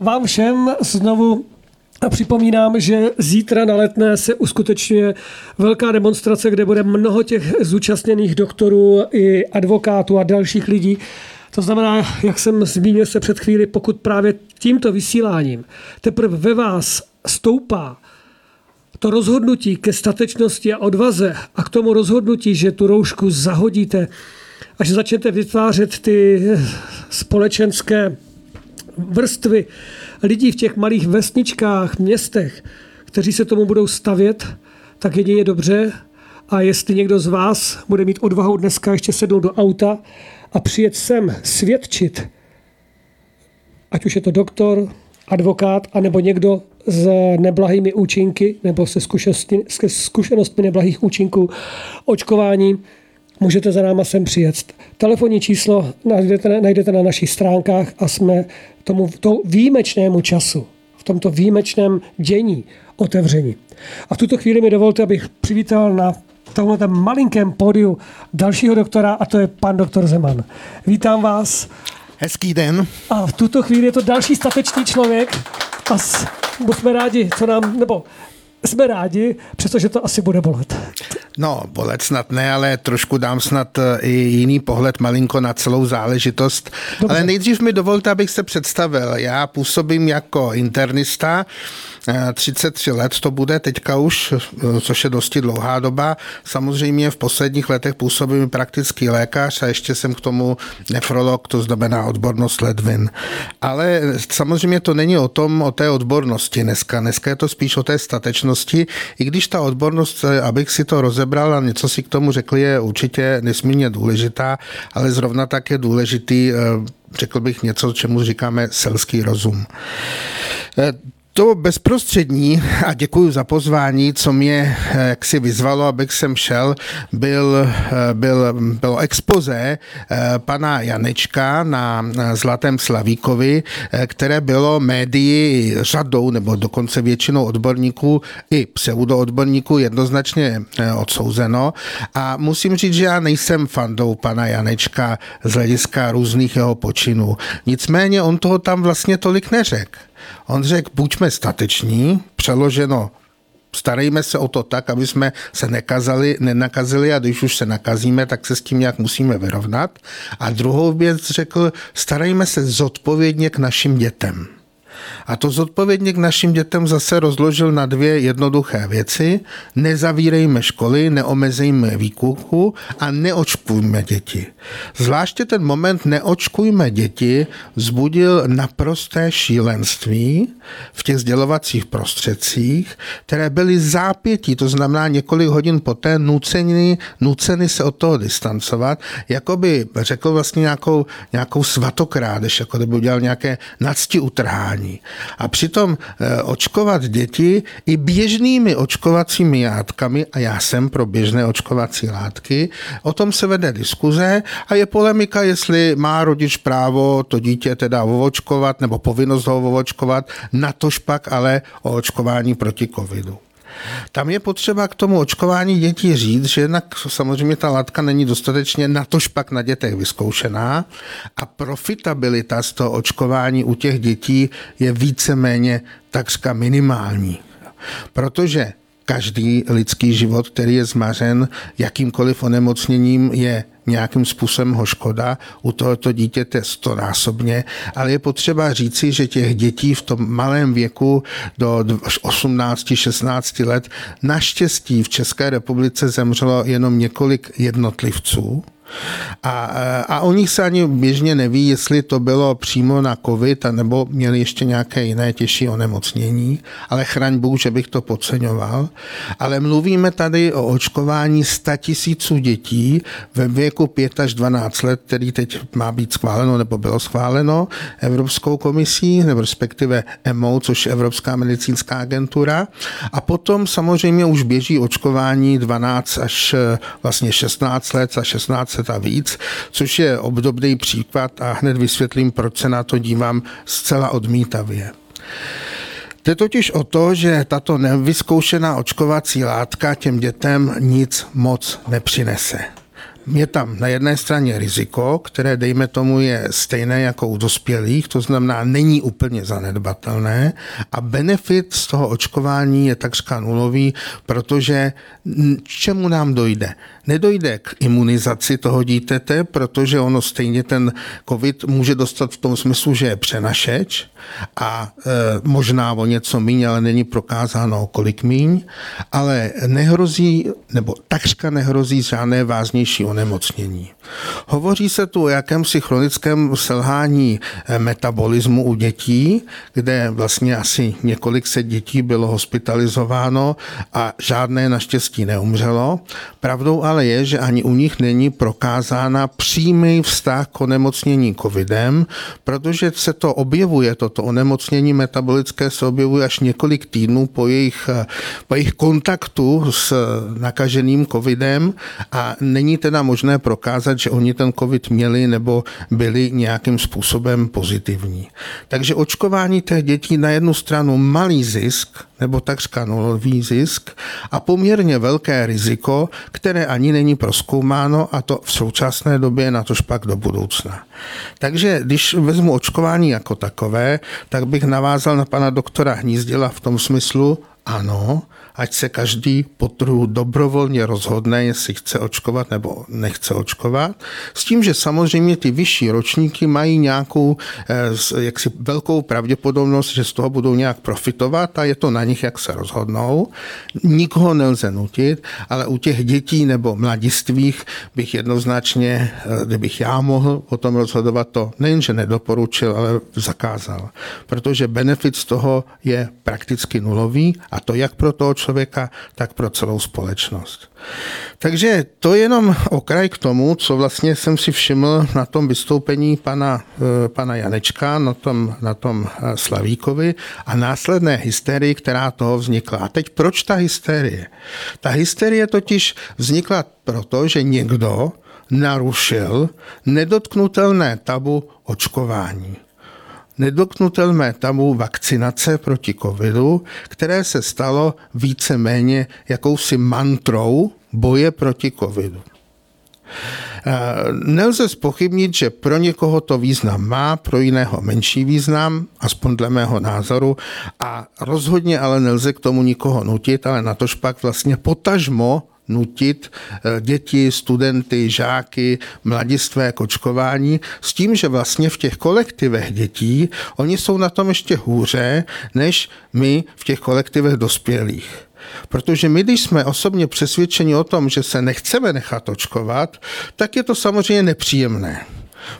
Vám všem znovu a připomínám, že zítra na letné se uskutečňuje velká demonstrace, kde bude mnoho těch zúčastněných doktorů i advokátů a dalších lidí. To znamená, jak jsem zmínil se před chvíli, pokud právě tímto vysíláním teprve ve vás stoupá to rozhodnutí ke statečnosti a odvaze a k tomu rozhodnutí, že tu roušku zahodíte a že začnete vytvářet ty společenské vrstvy lidí v těch malých vesničkách, městech, kteří se tomu budou stavět, tak jedině dobře. A jestli někdo z vás bude mít odvahu dneska ještě sednout do auta a přijet sem svědčit, ať už je to doktor, advokát, anebo někdo s neblahými účinky nebo se zkušenostmi neblahých účinků očkování, můžete za náma sem přijet. Telefonní číslo najdete, najdete na našich stránkách a jsme tomu to výjimečnému času, v tomto výjimečném dění otevření. A v tuto chvíli mi dovolte, abych přivítal na tomhle malinkém pódiu dalšího doktora a to je pan doktor Zeman. Vítám vás. Hezký den. A v tuto chvíli je to další statečný člověk a jsme rádi, co nám, nebo jsme rádi, přestože to asi bude bolet. No, bolet snad ne, ale trošku dám snad eh, i jiný pohled malinko na celou záležitost. Dobře. Ale nejdřív mi dovolte, abych se představil. Já působím jako internista, 33 eh, let to bude teďka už, eh, což je dosti dlouhá doba. Samozřejmě v posledních letech působím praktický lékař a ještě jsem k tomu nefrolog, to znamená odbornost ledvin. Ale samozřejmě to není o tom, o té odbornosti dneska. Dneska je to spíš o té statečnosti, i když ta odbornost, abych si to rozebral, a něco si k tomu řekli, je určitě nesmírně důležitá, ale zrovna tak je důležitý eh, řekl bych něco, čemu říkáme selský rozum. To bezprostřední, a děkuji za pozvání, co mě eh, jak si vyzvalo, abych sem šel, byl, eh, byl, bylo expoze eh, pana Janečka na Zlatém Slavíkovi, které bylo médii řadou nebo dokonce většinou odborníků i pseudoodborníků jednoznačně odsouzeno. A musím říct, že já nejsem fandou pana Janečka z hlediska různých jeho počinů. Nicméně on toho tam vlastně tolik neřekl. On řekl, buďme stateční, přeloženo starejme se o to tak, aby jsme se nekazali, nenakazili a když už se nakazíme, tak se s tím nějak musíme vyrovnat. A druhou věc řekl, starejme se zodpovědně k našim dětem. A to zodpovědně k našim dětem zase rozložil na dvě jednoduché věci. Nezavírejme školy, neomezejme výkuku a neočkujme děti. Zvláště ten moment neočkujme děti vzbudil naprosté šílenství v těch sdělovacích prostředcích, které byly zápětí, to znamená několik hodin poté nuceny, nuceny se od toho distancovat, jako by řekl vlastně nějakou, nějakou svatokrádež, jako by udělal nějaké nadsti utrhání. A přitom eh, očkovat děti i běžnými očkovacími játkami, a já jsem pro běžné očkovací látky, o tom se vede diskuze a je polemika, jestli má rodič právo to dítě teda ovočkovat nebo povinnost ho ovočkovat, natož pak ale o očkování proti covidu. Tam je potřeba k tomu očkování dětí říct, že jednak samozřejmě ta látka není dostatečně natož pak na dětech vyzkoušená a profitabilita z toho očkování u těch dětí je víceméně takřka minimální. Protože každý lidský život, který je zmařen jakýmkoliv onemocněním, je nějakým způsobem ho škoda, u tohoto dítěte stonásobně, ale je potřeba říci, že těch dětí v tom malém věku do 18-16 let naštěstí v České republice zemřelo jenom několik jednotlivců, a, a o nich se ani běžně neví, jestli to bylo přímo na covid, nebo měli ještě nějaké jiné těžší onemocnění, ale chraň Bůh, že bych to podceňoval. Ale mluvíme tady o očkování 100 tisíců dětí ve věku 5 až 12 let, který teď má být schváleno nebo bylo schváleno Evropskou komisí, nebo respektive EMO, což je Evropská medicínská agentura. A potom samozřejmě už běží očkování 12 až vlastně 16 let a 16 let a víc, což je obdobný příklad a hned vysvětlím, proč se na to dívám zcela odmítavě. Jde totiž o to, že tato nevyzkoušená očkovací látka těm dětem nic moc nepřinese. Je tam na jedné straně riziko, které dejme tomu je stejné jako u dospělých, to znamená není úplně zanedbatelné a benefit z toho očkování je takřka nulový, protože čemu nám dojde? Nedojde k imunizaci toho dítěte, protože ono stejně ten covid může dostat v tom smyslu, že je přenašeč a e, možná o něco míň, ale není prokázáno kolik míň, ale nehrozí, nebo takřka nehrozí žádné vážnější onemocnění. Hovoří se tu o jakémsi chronickém selhání eh, metabolismu u dětí, kde vlastně asi několik set dětí bylo hospitalizováno a žádné naštěstí neumřelo. Pravdou ale je, že ani u nich není prokázána přímý vztah k onemocnění covidem, protože se to objevuje, toto onemocnění metabolické se objevuje až několik týdnů po jejich, eh, po jejich kontaktu s nakaženým covidem a není teda možné prokázat, že oni ten covid měli nebo byli nějakým způsobem pozitivní. Takže očkování těch dětí na jednu stranu malý zisk, nebo takřka nulový zisk a poměrně velké riziko, které ani není proskoumáno a to v současné době na tož pak do budoucna. Takže když vezmu očkování jako takové, tak bych navázal na pana doktora Hnízdila v tom smyslu, ano, ať se každý po trhu dobrovolně rozhodne, jestli chce očkovat nebo nechce očkovat. S tím, že samozřejmě ty vyšší ročníky mají nějakou eh, jaksi velkou pravděpodobnost, že z toho budou nějak profitovat a je to na nich, jak se rozhodnou. Nikoho nelze nutit, ale u těch dětí nebo mladistvých bych jednoznačně, eh, kdybych já mohl o tom rozhodovat, to nejenže nedoporučil, ale zakázal. Protože benefit z toho je prakticky nulový a to jak pro toho člověka, tak pro celou společnost. Takže to je jenom okraj k tomu, co vlastně jsem si všiml na tom vystoupení pana, eh, pana Janečka, na tom, na tom eh, Slavíkovi a následné hysterii, která toho vznikla. A teď proč ta hysterie? Ta hysterie totiž vznikla proto, že někdo narušil nedotknutelné tabu očkování nedotknutelné tabu vakcinace proti covidu, které se stalo víceméně jakousi mantrou boje proti covidu. Eh, nelze spochybnit, že pro někoho to význam má, pro jiného menší význam, aspoň dle mého názoru, a rozhodně ale nelze k tomu nikoho nutit, ale na tož pak vlastně potažmo nutit eh, děti, studenty, žáky, mladistvé k očkování s tím, že vlastně v těch kolektivech dětí oni jsou na tom ještě hůře, než my v těch kolektivech dospělých. Protože my, když jsme osobně přesvědčeni o tom, že se nechceme nechat očkovat, tak je to samozřejmě nepříjemné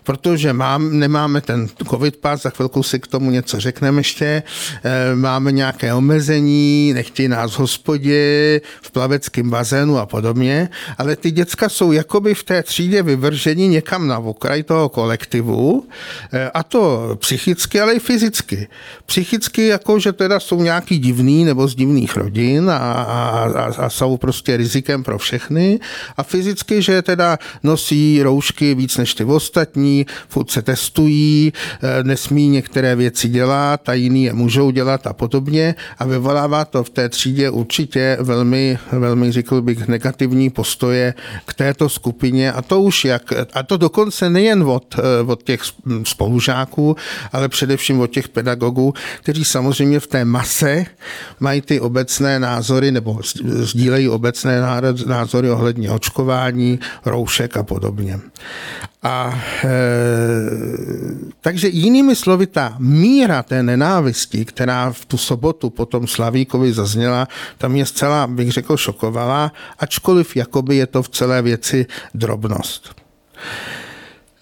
protože mám, nemáme ten covid pas, za chvilku si k tomu něco řekneme ještě, eh, máme nějaké omezení, nechtějí nás v hospodě, v plaveckém bazénu a podobně, ale ty děcka jsou jakoby v té třídě vyvrženi někam na okraj toho kolektivu. Eh, a to psychicky, ale i fyzicky. Psychicky jako, že teda jsou nějaký divný nebo z divných rodin a, a, a, a jsou prostě rizikem pro všechny. A fyzicky, že teda nosí roušky víc než ty ostatní, ostatní, furt se testují, eh, nesmí některé věci dělat a jiný je můžou dělat a podobně a vyvolává to v té třídě určitě velmi, velmi řekl bych, negativní postoje k této skupině a to už jak, a to dokonce nejen od, eh, od těch spolužáků, ale především od těch pedagogů, kteří samozřejmě v té mase mají ty obecné názory nebo sdílejí obecné názory ohledně očkování, roušek a podobně. A e, takže jinými slovy, ta míra té nenávisti, která v tu sobotu potom Slavíkovi zazněla, tam mě zcela, bych řekl, šokovala, ačkoliv jakoby je to v celé věci drobnost.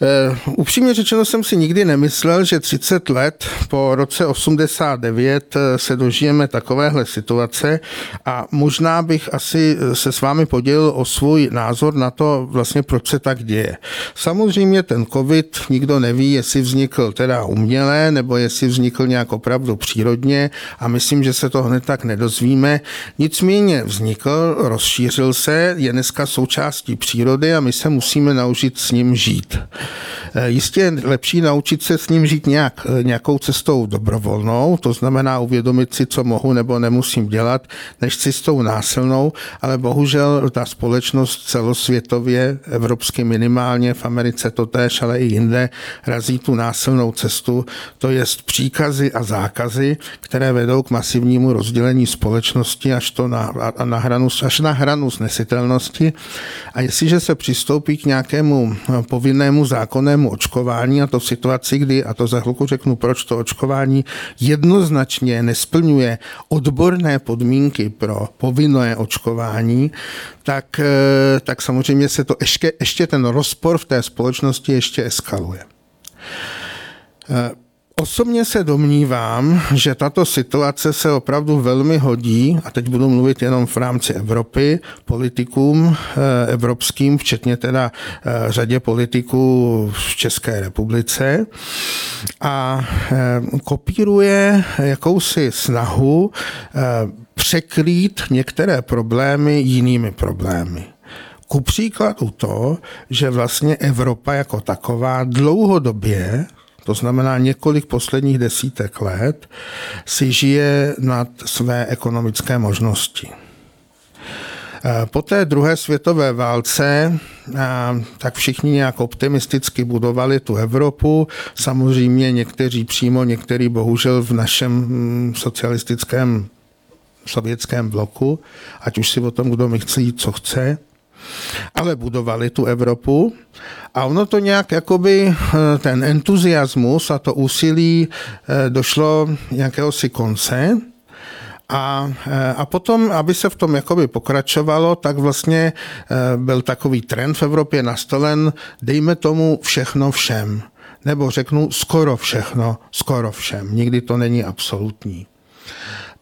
Uh, upřímně řečeno jsem si nikdy nemyslel, že 30 let po roce 89 eh, se dožijeme takovéhle situace a možná bych asi eh, se s vámi podělil o svůj názor na to vlastně, proč se tak děje. Samozřejmě ten covid nikdo neví, jestli vznikl teda uměle, nebo jestli vznikl nějak opravdu přírodně a myslím, že se to hned tak nedozvíme. Nicméně vznikl, rozšířil se, je dneska součástí přírody a my se musíme naučit s ním žít. Eh, jistě je lepší naučit se s ním žít nějak, eh, nějakou cestou dobrovolnou, to znamená uvědomit si, co mohu nebo nemusím dělat, než cestou násilnou, ale bohužel ta společnost celosvětově, evropsky minimálně, v Americe to též, ale i jinde, razí tu násilnou cestu, to je příkazy a zákazy, které vedou k masivnímu rozdělení společnosti až, to na, a na hranu, až na hranu snesitelnosti. A jestliže se přistoupí k nějakému eh, povinnému zákonnému očkování, a to v situaci, kdy, a to za chvilku řeknu, proč to očkování jednoznačně nesplňuje odborné podmínky pro povinné očkování, tak, eh, tak samozřejmě se to ještě, ještě ten rozpor v té společnosti ještě eskaluje. Osobně se domnívám, že tato situace se opravdu velmi hodí, a teď budu mluvit jenom v rámci Evropy, politikům eh, evropským, včetně teda eh, řadě politiků v České republice, a eh, kopíruje jakousi snahu překrýt některé problémy jinými problémy. Ku příkladu to, že vlastně Evropa jako taková dlouhodobě to znamená několik posledních desítek let, si žije nad své ekonomické možnosti. Eh, po té druhé světové válce eh, tak všichni nějak optimisticky budovali tu Evropu. Samozřejmě někteří přímo, někteří bohužel v našem hm, socialistickém sovětském bloku, ať už si o tom kdo myslí, co chce ale budovali tu Evropu a ono to nějak jakoby eh, ten entuziasmus a to úsilí eh, došlo nějakého si konce a, eh, a potom, aby se v tom jakoby pokračovalo, tak vlastně byl takový trend v Evropě nastolen, dejme tomu všechno všem. Nebo řeknu skoro všechno, skoro všem. Nikdy to není absolutní.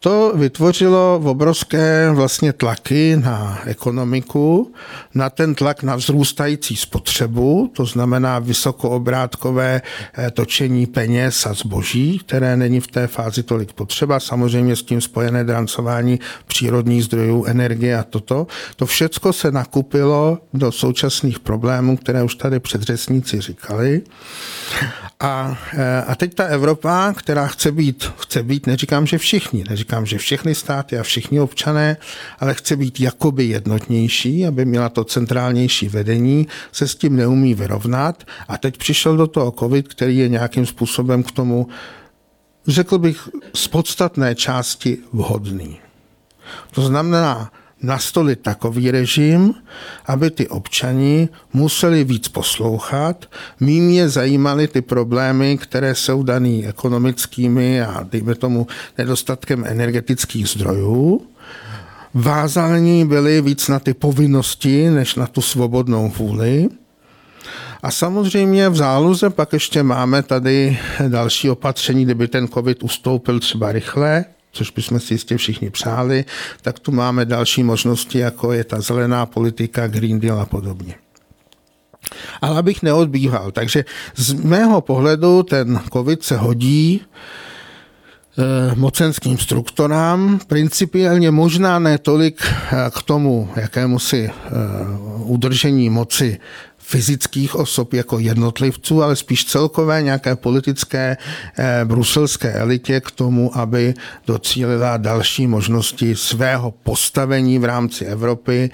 To vytvořilo obrovské vlastně tlaky na ekonomiku, na ten tlak na vzrůstající spotřebu, to znamená vysokoobrátkové eh, točení peněz a zboží, které není v té fázi tolik potřeba, samozřejmě s tím spojené drancování přírodních zdrojů, energie a toto. To všecko se nakupilo do současných problémů, které už tady předřesníci říkali. A, eh, a teď ta Evropa, která chce být, chce být, neříkám, že všichni, neříkám, že všechny státy a všichni občané, ale chce být jakoby jednotnější, aby měla to centrálnější vedení, se s tím neumí vyrovnat. A teď přišel do toho COVID, který je nějakým způsobem k tomu, řekl bych, z podstatné části vhodný. To znamená, nastolit takový režim, aby ty občani museli víc poslouchat, mým je zajímaly ty problémy, které jsou daný ekonomickými a dejme tomu nedostatkem energetických zdrojů. Vázání byly víc na ty povinnosti, než na tu svobodnou vůli. A samozřejmě v záloze pak ještě máme tady další opatření, kdyby ten covid ustoupil třeba rychle, což bychom si jistě všichni přáli, tak tu máme další možnosti, jako je ta zelená politika, Green Deal a podobně. Ale abych neodbíhal, takže z mého pohledu ten COVID se hodí eh, mocenským strukturám, principiálně možná ne tolik eh, k tomu jakému si eh, udržení moci fyzických osob jako jednotlivců, ale spíš celkové nějaké politické eh, bruselské elitě k tomu, aby docílila další možnosti svého postavení v rámci Evropy,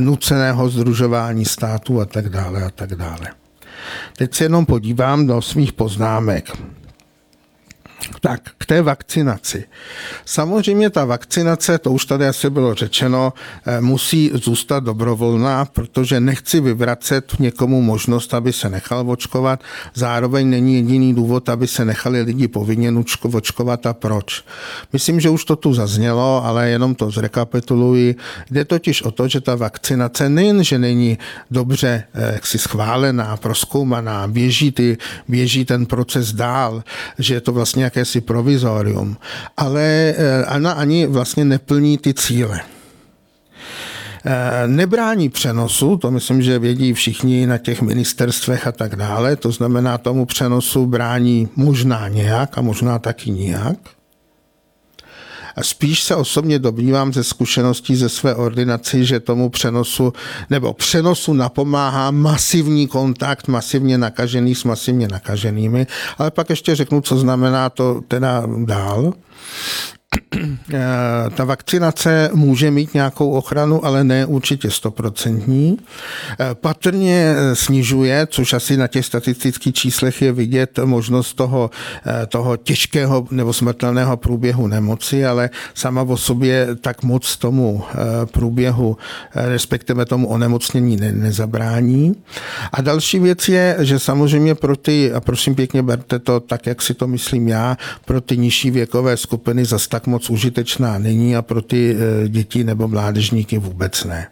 nuceného združování států a tak dále a tak dále. Teď se jenom podívám do svých poznámek. Tak, k té vakcinaci. Samozřejmě ta vakcinace, to už tady asi bylo řečeno, eh, musí zůstat dobrovolná, protože nechci vyvracet někomu možnost, aby se nechal očkovat. Zároveň není jediný důvod, aby se nechali lidi povinně očkovat a proč. Myslím, že už to tu zaznělo, ale jenom to zrekapituluji. Jde totiž o to, že ta vakcinace nejen, že není dobře eh, jaksi schválená, proskoumaná, běží, ty, běží ten proces dál, že je to vlastně jakési provizorium, ale ona eh, ani vlastně neplní ty cíle. Eh, nebrání přenosu, to myslím, že vědí všichni na těch ministerstvech a tak dále, to znamená tomu přenosu brání možná nějak a možná taky nijak. A spíš se osobně domnívám ze zkušeností ze své ordinaci, že tomu přenosu nebo přenosu napomáhá masivní kontakt masivně nakažený s masivně nakaženými, ale pak ještě řeknu, co znamená to teda dál. Eh, ta vakcinace může mít nějakou ochranu, ale ne určitě stoprocentní. Eh, patrně snižuje, což asi na těch statistických číslech je vidět, možnost toho, eh, toho těžkého nebo smrtelného průběhu nemoci, ale sama o sobě tak moc tomu průběhu, respektive tomu onemocnění ne, nezabrání. A další věc je, že samozřejmě pro ty, a prosím pěkně berte to tak, jak si to myslím já, pro ty nižší věkové skupiny zase tak moc užitečná není a pro ty eh, děti nebo mládežníky vůbec ne.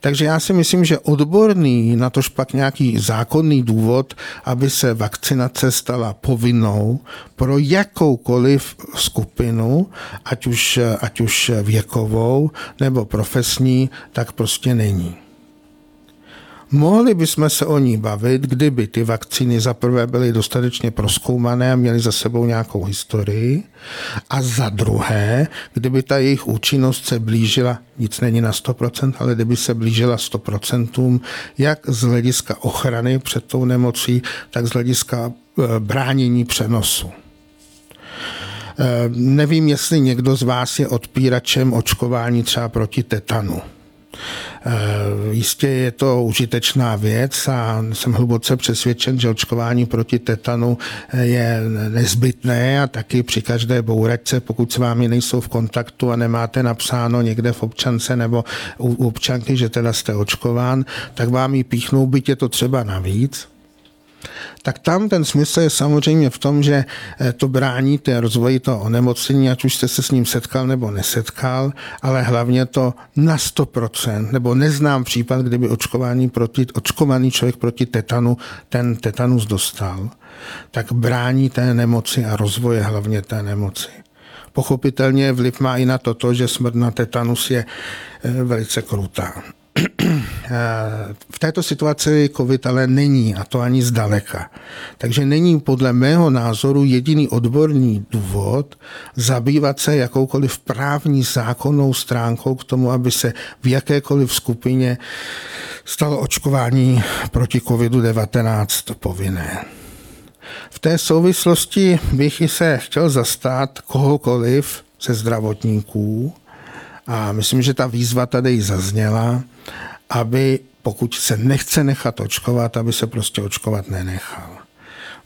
Takže já si myslím, že odborný, na tož pak nějaký zákonný důvod, aby se vakcinace stala povinnou pro jakoukoliv skupinu, ať už, ať už věkovou nebo profesní, tak prostě není. Mohli bychom se o ní bavit, kdyby ty vakcíny za prvé byly dostatečně proskoumané a měly za sebou nějakou historii a za druhé, kdyby ta jejich účinnost se blížila, nic není na 100%, ale kdyby se blížila 100%, jak z hlediska ochrany před tou nemocí, tak z hlediska e, bránění přenosu. E, nevím, jestli někdo z vás je odpíračem očkování třeba proti tetanu. Eh, jistě je to užitečná věc a jsem hluboce přesvědčen, že očkování proti tetanu eh, je nezbytné a taky při každé bouračce, pokud s vámi nejsou v kontaktu a nemáte napsáno někde v občance nebo u občanky, že teda jste očkován, tak vám ji píchnou, byť je to třeba navíc tak tam ten smysl je samozřejmě v tom, že eh, to brání té rozvoji toho onemocnění, ať už jste se s ním setkal nebo nesetkal, ale hlavně to na 100%, nebo neznám případ, kdyby očkování proti, očkovaný člověk proti tetanu ten tetanus dostal, tak brání té nemoci a rozvoje hlavně té nemoci. Pochopitelně vliv má i na to, to že smrt na tetanus je eh, velice krutá. V této situaci COVID ale není, a to ani zdaleka. Takže není podle mého názoru jediný odborný důvod zabývat se jakoukoliv právní zákonnou stránkou k tomu, aby se v jakékoliv skupině stalo očkování proti COVID-19 povinné. V té souvislosti bych i se chtěl zastát kohokoliv ze zdravotníků, a myslím, že ta výzva tady zazněla, aby pokud se nechce nechat očkovat, aby se prostě očkovat nenechal.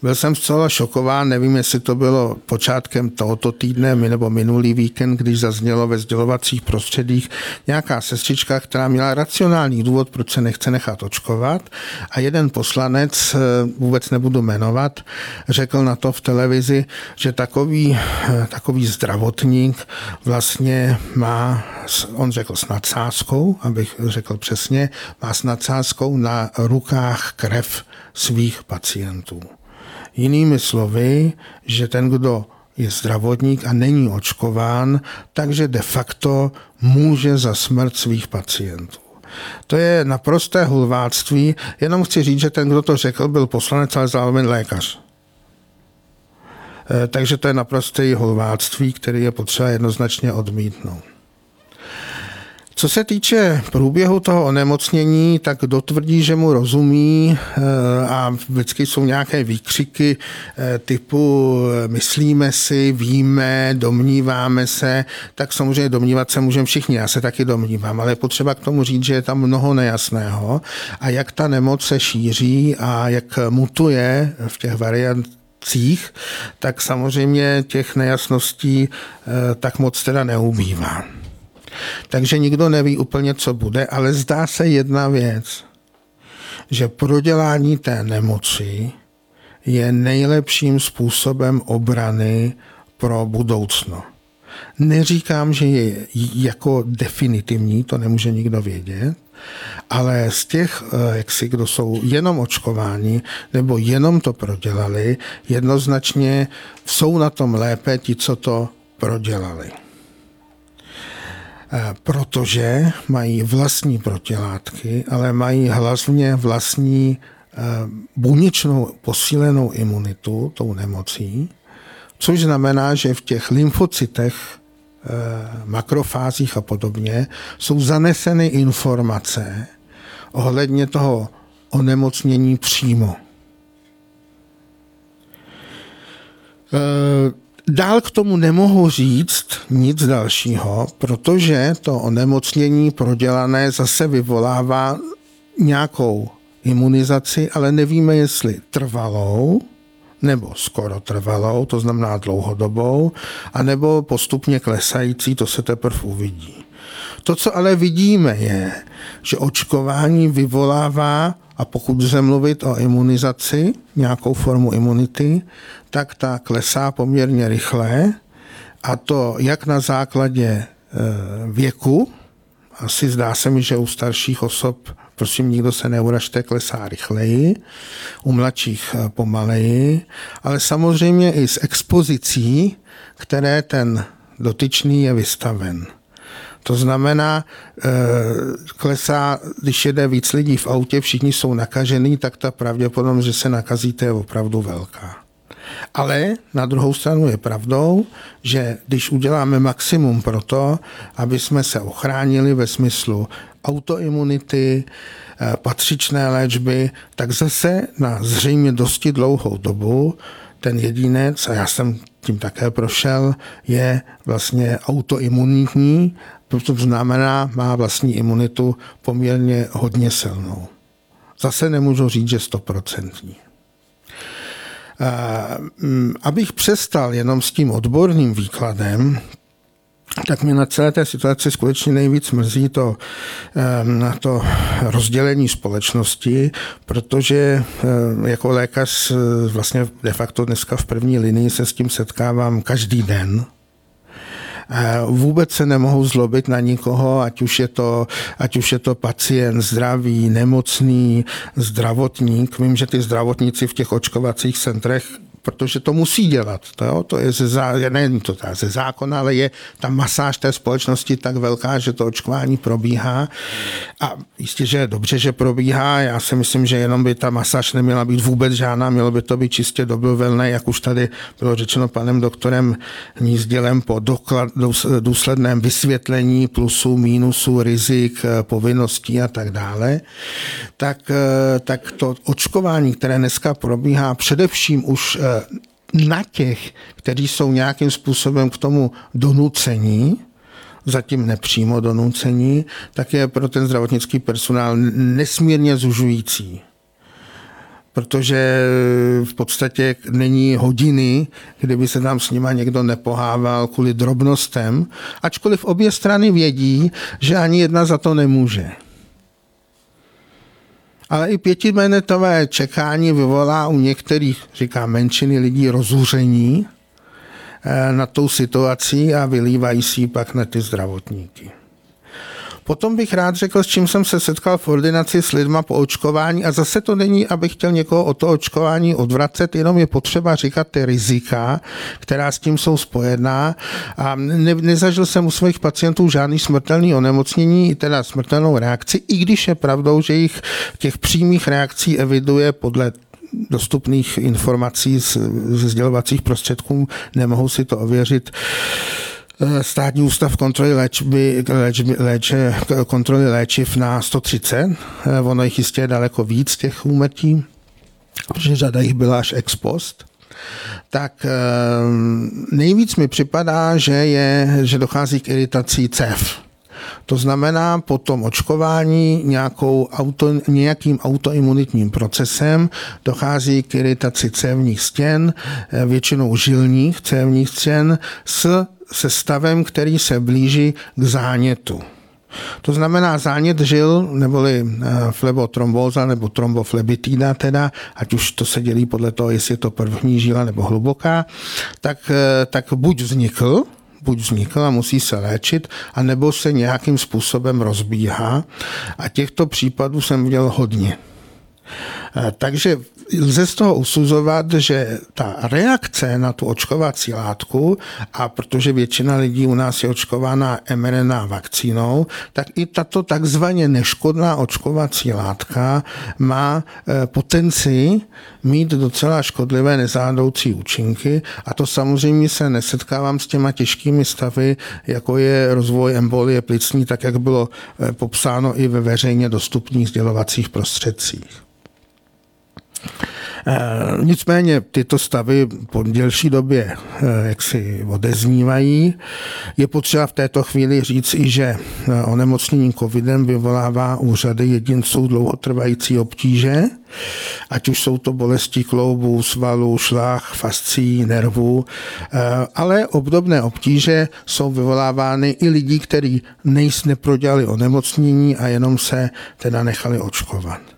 Byl jsem zcela šokován, nevím, jestli to bylo počátkem tohoto týdne nebo minulý víkend, když zaznělo ve sdělovacích prostředích nějaká sestřička, která měla racionální důvod, proč se nechce nechat očkovat a jeden poslanec, eh, vůbec nebudu jmenovat, řekl na to v televizi, že takový, eh, takový zdravotník vlastně má, on řekl s nadsázkou, abych řekl přesně, má s nadsázkou na rukách krev svých pacientů. Jinými slovy, že ten, kdo je zdravotník a není očkován, takže de facto může za smrt svých pacientů. To je naprosté hulváctví, jenom chci říct, že ten, kdo to řekl, byl poslanec, ale zároveň lékař. Eh, takže to je naprosté hulváctví, který je potřeba jednoznačně odmítnout. Co se týče průběhu toho onemocnění, tak kdo tvrdí, že mu rozumí eh, a vždycky jsou nějaké výkřiky eh, typu eh, myslíme si, víme, domníváme se, tak samozřejmě domnívat se můžeme všichni, já se taky domnívám, ale je potřeba k tomu říct, že je tam mnoho nejasného a jak ta nemoc se šíří a jak mutuje v těch variantích, tak samozřejmě těch nejasností tak moc teda neubývá. Takže nikdo neví úplně, co bude, ale zdá se jedna věc, že prodělání té nemoci je nejlepším způsobem obrany pro budoucno. Neříkám, že je jako definitivní, to nemůže nikdo vědět, ale z těch, eh, jak si, kdo jsou jenom očkováni nebo jenom to prodělali, jednoznačně jsou na tom lépe ti, co to prodělali. Eh, protože mají vlastní protilátky, ale mají hlavně vlastní eh, buněčnou posílenou imunitu tou nemocí, což znamená, že v těch lymfocytech makrofázích a podobně, jsou zaneseny informace ohledně toho onemocnění přímo. Eh, dál k tomu nemohu říct nic dalšího, protože to onemocnění prodělané zase vyvolává nějakou imunizaci, ale nevíme, jestli trvalou, nebo skoro trvalou, to znamená dlouhodobou, anebo postupně klesající, to se teprve uvidí. To, co ale vidíme, je, že očkování vyvolává, a pokud lze mluvit o imunizaci, nějakou formu imunity, tak ta klesá poměrně rychle, a to jak na základě e, věku, asi zdá se mi, že u starších osob prosím, nikdo se neuražte, klesá rychleji, u mladších e, pomaleji, ale samozřejmě i s expozicí, které ten dotyčný je vystaven. To znamená, e, klesá, když jede víc lidí v autě, všichni jsou nakažený, tak ta pravděpodobnost, že se nakazíte, je opravdu velká. Ale na druhou stranu je pravdou, že když uděláme maximum pro to, aby jsme se ochránili ve smyslu autoimunity, e, patřičné léčby, tak zase na zřejmě dosti dlouhou dobu ten jedinec, a já jsem tím také prošel, je vlastně autoimunitní to znamená, má vlastní imunitu poměrně hodně silnou. Zase nemůžu říct, že stoprocentní. Mm, abych přestal jenom s tím odborným výkladem, tak mě na celé té situaci skutečně nejvíc mrzí to, na to rozdělení společnosti, protože jako lékař vlastně de facto dneska v první linii se s tím setkávám každý den, Vůbec se nemohou zlobit na nikoho, ať už je to, ať už je to pacient zdravý, nemocný, zdravotník. Vím, že ty zdravotníci v těch očkovacích centrech protože to musí dělat. To, jo, to je ze, zá, ne, to tak, ze zákona, ale je ta masáž té společnosti tak velká, že to očkování probíhá. A jistě, že je dobře, že probíhá. Já si myslím, že jenom by ta masáž neměla být vůbec žádná, mělo by to být čistě dobrovolné, jak už tady bylo řečeno panem doktorem Nízdělem po doklad, důsledném vysvětlení plusů, mínusů, rizik, povinností a tak dále. Tak, tak to očkování, které dneska probíhá především už na těch, kteří jsou nějakým způsobem k tomu donucení, zatím nepřímo donucení, tak je pro ten zdravotnický personál nesmírně zužující protože v podstatě není hodiny, kdyby se tam s nima někdo nepohával kvůli drobnostem, ačkoliv obě strany vědí, že ani jedna za to nemůže. Ale i pětiminutové čekání vyvolá u některých, říká menšiny lidí, rozúření eh, na tou situací a vylívají si ji pak na ty zdravotníky. Potom bych rád řekl, s čím jsem se setkal v ordinaci s lidma po očkování a zase to není, abych chtěl někoho o to očkování odvracet, jenom je potřeba říkat ty rizika, která s tím jsou spojená. A ne, nezažil jsem u svých pacientů žádný smrtelný onemocnění, teda smrtelnou reakci, i když je pravdou, že jich těch přímých reakcí eviduje podle dostupných informací z, ze sdělovacích prostředků, nemohou si to ověřit státní ústav kontroly léčby, léčby, léče, kontroly léčiv na 130. Eh, ono jich jistě je daleko víc těch úmrtí, protože řada jich byla až ex post tak eh, nejvíc mi připadá, že, je, že dochází k iritací CEF. To znamená po tom očkování nějakou auto, nějakým autoimunitním procesem dochází k iritaci cévních stěn, většinou žilních cévních stěn s se stavem, který se blíží k zánětu. To znamená zánět žil, neboli eh, flebotrombóza nebo tromboflebitída teda, ať už to se dělí podle toho, jestli je to první žila nebo hluboká, tak, eh, tak buď vznikl, buď vznikl a musí se léčit, anebo se nějakým způsobem rozbíhá. A těchto případů jsem viděl hodně. Eh, takže lze z toho usuzovat, že ta reakce na tu očkovací látku, a protože většina lidí u nás je očkována mRNA vakcínou, tak i tato takzvaně neškodná očkovací látka má eh, potenci mít docela škodlivé nezádoucí účinky a to samozřejmě se nesetkávám s těma těžkými stavy, jako je rozvoj embolie plicní, tak jak bylo eh, popsáno i ve veřejně dostupných sdělovacích prostředcích. Eh, nicméně tyto stavy po delší době eh, jak si odeznívají. Je potřeba v této chvíli říct i, že eh, onemocnění covidem vyvolává u řady jedinců dlouhotrvající obtíže, ať už jsou to bolesti kloubů, svalů, šlách, fascí, nervů, ale obdobné obtíže jsou vyvolávány i lidí, kteří nejs neprodělali onemocnění a jenom se teda nechali očkovat.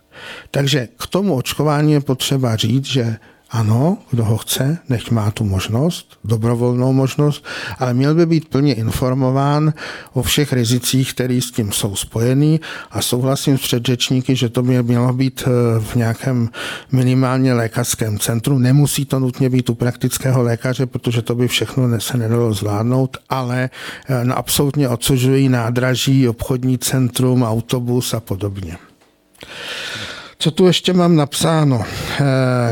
Takže k tomu očkování je potřeba říct, že ano, kdo ho chce, nech má tu možnost, dobrovolnou možnost, ale měl by být plně informován o všech rizicích, které s tím jsou spojený a souhlasím s předřečníky, že to by mělo být eh, v nějakém minimálně lékařském centru. Nemusí to nutně být u praktického lékaře, protože to by všechno se nedalo zvládnout, ale no, absolutně odsužují nádraží, obchodní centrum, autobus a podobně. Co tu ještě mám napsáno eh,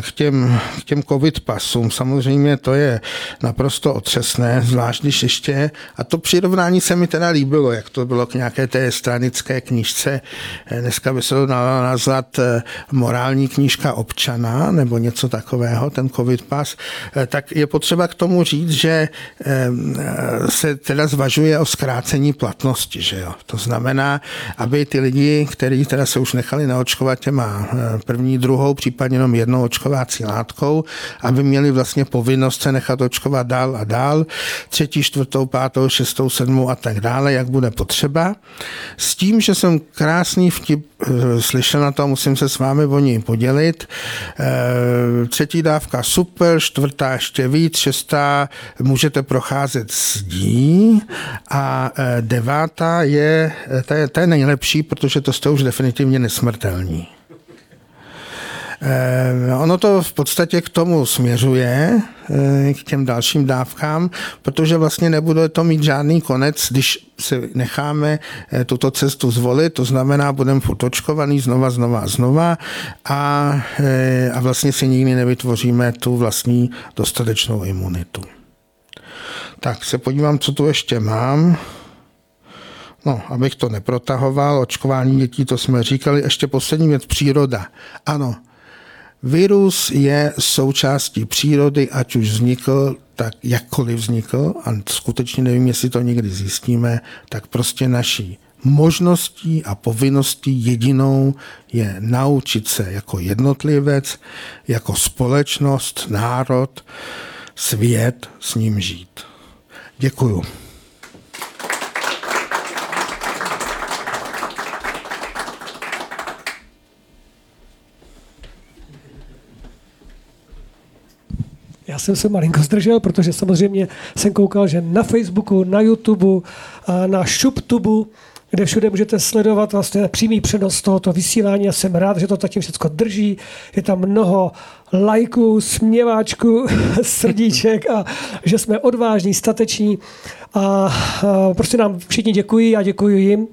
k těm, k těm covid pasům? Samozřejmě to je naprosto otřesné, zvlášť když ještě, a to přirovnání se mi teda líbilo, jak to bylo k nějaké té stranické knížce, eh, dneska by se to dalo nazvat eh, morální knížka občana, nebo něco takového, ten covid pas, tak je potřeba k tomu říct, že se teda zvažuje o zkrácení platnosti, že jo? To znamená, aby ty lidi, kteří teda se už nechali naočkovat těma Eh, první, druhou, případně jenom jednou očkovací látkou, aby měli vlastně povinnost se nechat očkovat dál a dál, třetí, čtvrtou, pátou, šestou, sedmou a tak dále, jak bude potřeba. S tím, že jsem krásný vtip eh, slyšel na to, musím se s vámi o ní podělit. Eh, třetí dávka super, čtvrtá ještě víc, šestá můžete procházet zdí a devátá je, ta je, ta je nejlepší, protože to jste už definitivně nesmrtelní. Eh, ono to v podstatě k tomu směřuje, eh, k těm dalším dávkám, protože vlastně nebude to mít žádný konec, když si necháme eh, tuto cestu zvolit, to znamená, budeme futočkovaný znova, znova znova a, a vlastně si nikdy nevytvoříme tu vlastní dostatečnou imunitu. Tak se podívám, co tu ještě mám. No, abych to neprotahoval, očkování dětí, to jsme říkali. Ještě poslední věc, příroda. Ano, Virus je součástí přírody, ať už vznikl, tak jakkoliv vznikl, a skutečně nevím, jestli to někdy zjistíme, tak prostě naší možností a povinností jedinou je naučit se jako jednotlivec, jako společnost, národ, svět s ním žít. Děkuju. Já jsem se malinko zdržel, protože samozřejmě jsem koukal, že na Facebooku, na YouTube, na ShopTubu, kde všude můžete sledovat vlastně přímý přenos tohoto vysílání. Já jsem rád, že to zatím všechno drží. Je tam mnoho lajků, směváčků, srdíček a že jsme odvážní, stateční. A, a prostě nám všichni děkuji a děkuji jim.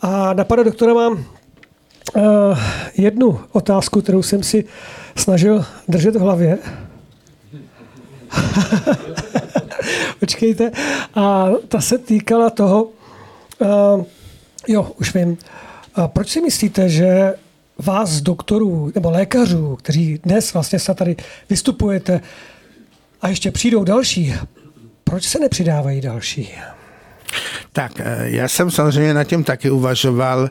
A na pana doktora mám uh, jednu otázku, kterou jsem si snažil držet v hlavě. Počkejte. A ta se týkala toho, uh, jo, už vím. A proč si myslíte, že vás, doktorů nebo lékařů, kteří dnes vlastně se tady vystupujete a ještě přijdou další, proč se nepřidávají další? Tak, eh, já jsem samozřejmě na tím taky uvažoval.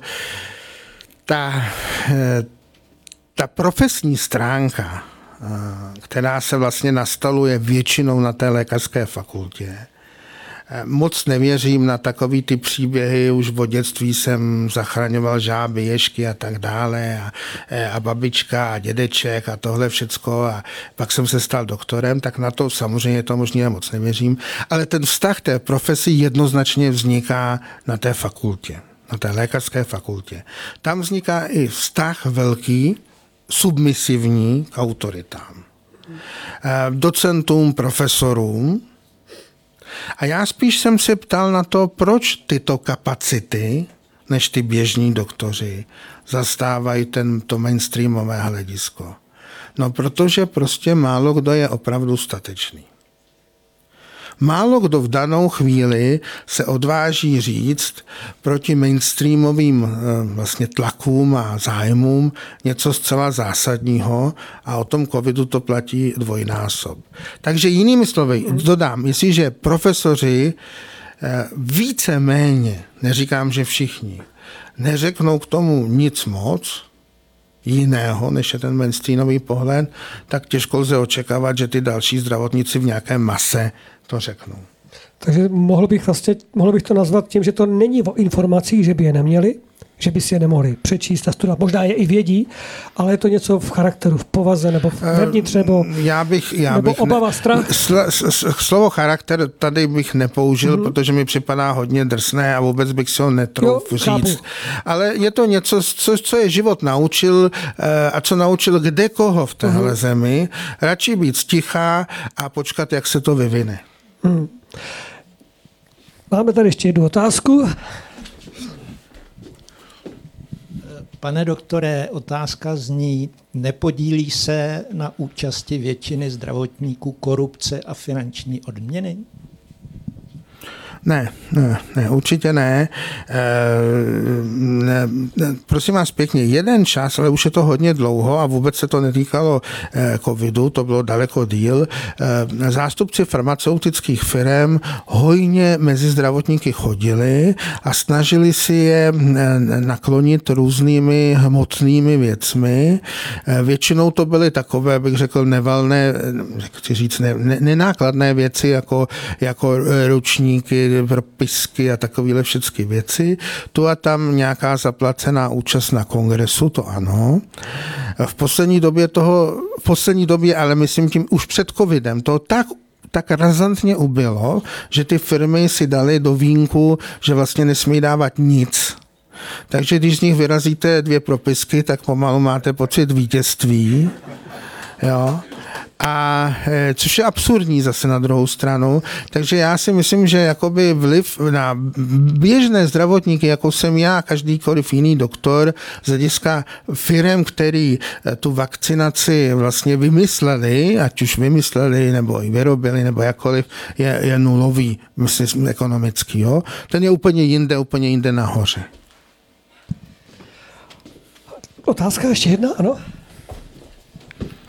Ta, eh, ta profesní stránka která se vlastně nastaluje většinou na té lékařské fakultě. Moc nevěřím na takový ty příběhy, už v dětství jsem zachraňoval žáby, ješky a tak dále a, a babička a dědeček a tohle všecko a pak jsem se stal doktorem, tak na to samozřejmě to možná moc nevěřím, ale ten vztah té profesi jednoznačně vzniká na té fakultě, na té lékařské fakultě. Tam vzniká i vztah velký submisivní k autoritám. Eh, docentům, profesorům. A já spíš jsem se ptal na to, proč tyto kapacity, než ty běžní doktoři, zastávají ten, to mainstreamové hledisko. No protože prostě málo kdo je opravdu statečný. Málo kdo v danou chvíli se odváží říct proti mainstreamovým eh, vlastně tlakům a zájmům něco zcela zásadního a o tom covidu to platí dvojnásob. Takže jinými slovy, dodám, jestliže profesoři eh, více méně, neříkám, že všichni, neřeknou k tomu nic moc, jiného, než je ten mainstreamový pohled, tak těžko lze očekávat, že ty další zdravotníci v nějaké mase to řeknou. Takže mohl bych, vlastně, mohl bych to nazvat tím, že to není o informacích, že by je neměli, že by si je nemohli přečíst a studovat. Možná je i vědí, ale je to něco v charakteru, v povaze nebo v eh, vevnitř, nebo, já bych, já nebo bych obava, ne, strach. Sl, slovo charakter tady bych nepoužil, mm-hmm. protože mi připadá hodně drsné a vůbec bych si ho netrouf říct. Chápu. Ale je to něco, co, co je život naučil eh, a co naučil kde koho v téhle mm-hmm. zemi. Radši být stichá a počkat, jak se to vyvine. Mm. Máme tady ještě jednu otázku. Pane doktore, otázka zní, nepodílí se na účasti většiny zdravotníků korupce a finanční odměny? Ne, ne, ne, určitě ne. E, ne, ne. Prosím vás pěkně, jeden čas, ale už je to hodně dlouho a vůbec se to netýkalo e, covidu, to bylo daleko díl. E, zástupci farmaceutických firm hojně mezi zdravotníky chodili a snažili si je naklonit různými hmotnými věcmi. E, většinou to byly takové, bych řekl, nevalné, chci říct, ne, ne, nenákladné věci, jako, jako ručníky, propisky a takovéhle všechny věci. Tu a tam nějaká zaplacená účast na kongresu, to ano. V poslední době toho, v poslední době, ale myslím tím už před covidem, to tak tak razantně ubylo, že ty firmy si dali do vínku, že vlastně nesmí dávat nic. Takže když z nich vyrazíte dvě propisky, tak pomalu máte pocit vítězství. Jo a e, což je absurdní zase na druhou stranu. Takže já si myslím, že jakoby vliv na běžné zdravotníky, jako jsem já, každýkoliv jiný doktor, z hlediska firm, který e, tu vakcinaci vlastně vymysleli, ať už vymysleli, nebo i vyrobili, nebo jakkoliv, je, je nulový, myslím, ekonomický. Jo? Ten je úplně jinde, úplně jinde nahoře. Otázka ještě jedna, ano?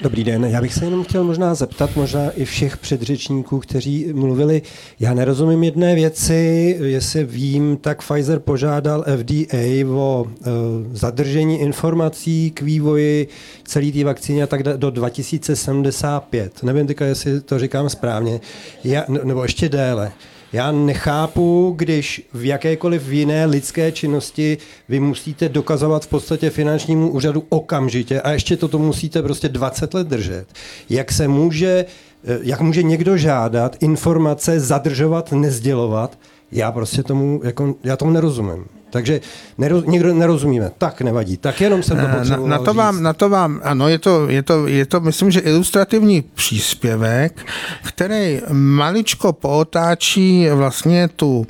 Dobrý den, já bych se jenom chtěl možná zeptat, možná i všech předřečníků, kteří mluvili, já nerozumím jedné věci, jestli vím, tak Pfizer požádal FDA o uh, zadržení informací k vývoji celé té vakcíny a tak do 2075. Nevím teďka, jestli to říkám správně, já, nebo ještě déle. Já nechápu, když v jakékoliv jiné lidské činnosti vy musíte dokazovat v podstatě finančnímu úřadu okamžitě a ještě toto musíte prostě 20 let držet. Jak se může, eh, jak může někdo žádat informace zadržovat, nezdělovat, já prostě tomu, jako, já tomu nerozumím. Takže neroz, někdo nerozumíme. Tak nevadí. Tak jenom jsem to potřeboval na, na to říct. vám, na to vám, ano, je to, je to, je to, myslím, že ilustrativní příspěvek, který maličko pootáčí vlastně tu,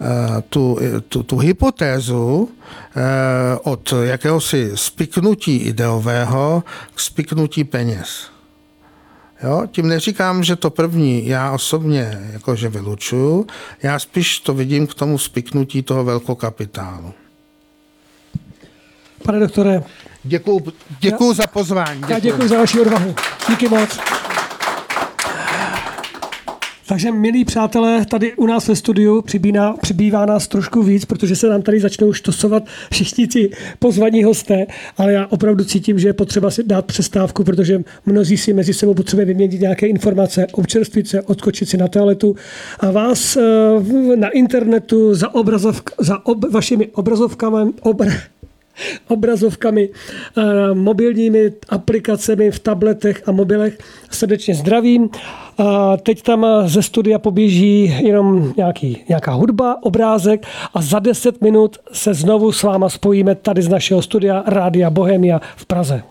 eh, tu, tu, tu hypotézu eh, od jakéhosi spiknutí ideového k spiknutí peněz. Jo? Tím neříkám, že to první já osobně jakože vylučuju, já spíš to vidím k tomu spiknutí toho velkokapitálu. Pane doktore. Děkuji, děkuji za pozvání. Děkuji. Já děkuji za vaši odvahu. Díky moc. Takže, milí přátelé, tady u nás ve studiu přibývá, přibývá nás trošku víc, protože se nám tady začnou štosovat všichni ti pozvaní hosté, ale já opravdu cítím, že je potřeba si dát přestávku, protože mnozí si mezi sebou potřebuje vyměnit nějaké informace, občerstvit se, odskočit si na toaletu a vás eh, na internetu za, obrazovk, za ob, vašimi obrazovkami, obr, obrazovkami, eh, mobilními aplikacemi v tabletech a mobilech. Srdečně zdravím. A teď tam ze studia poběží jenom nějaký, nějaká hudba, obrázek a za 10 minut se znovu s váma spojíme tady z našeho studia Rádia Bohemia v Praze.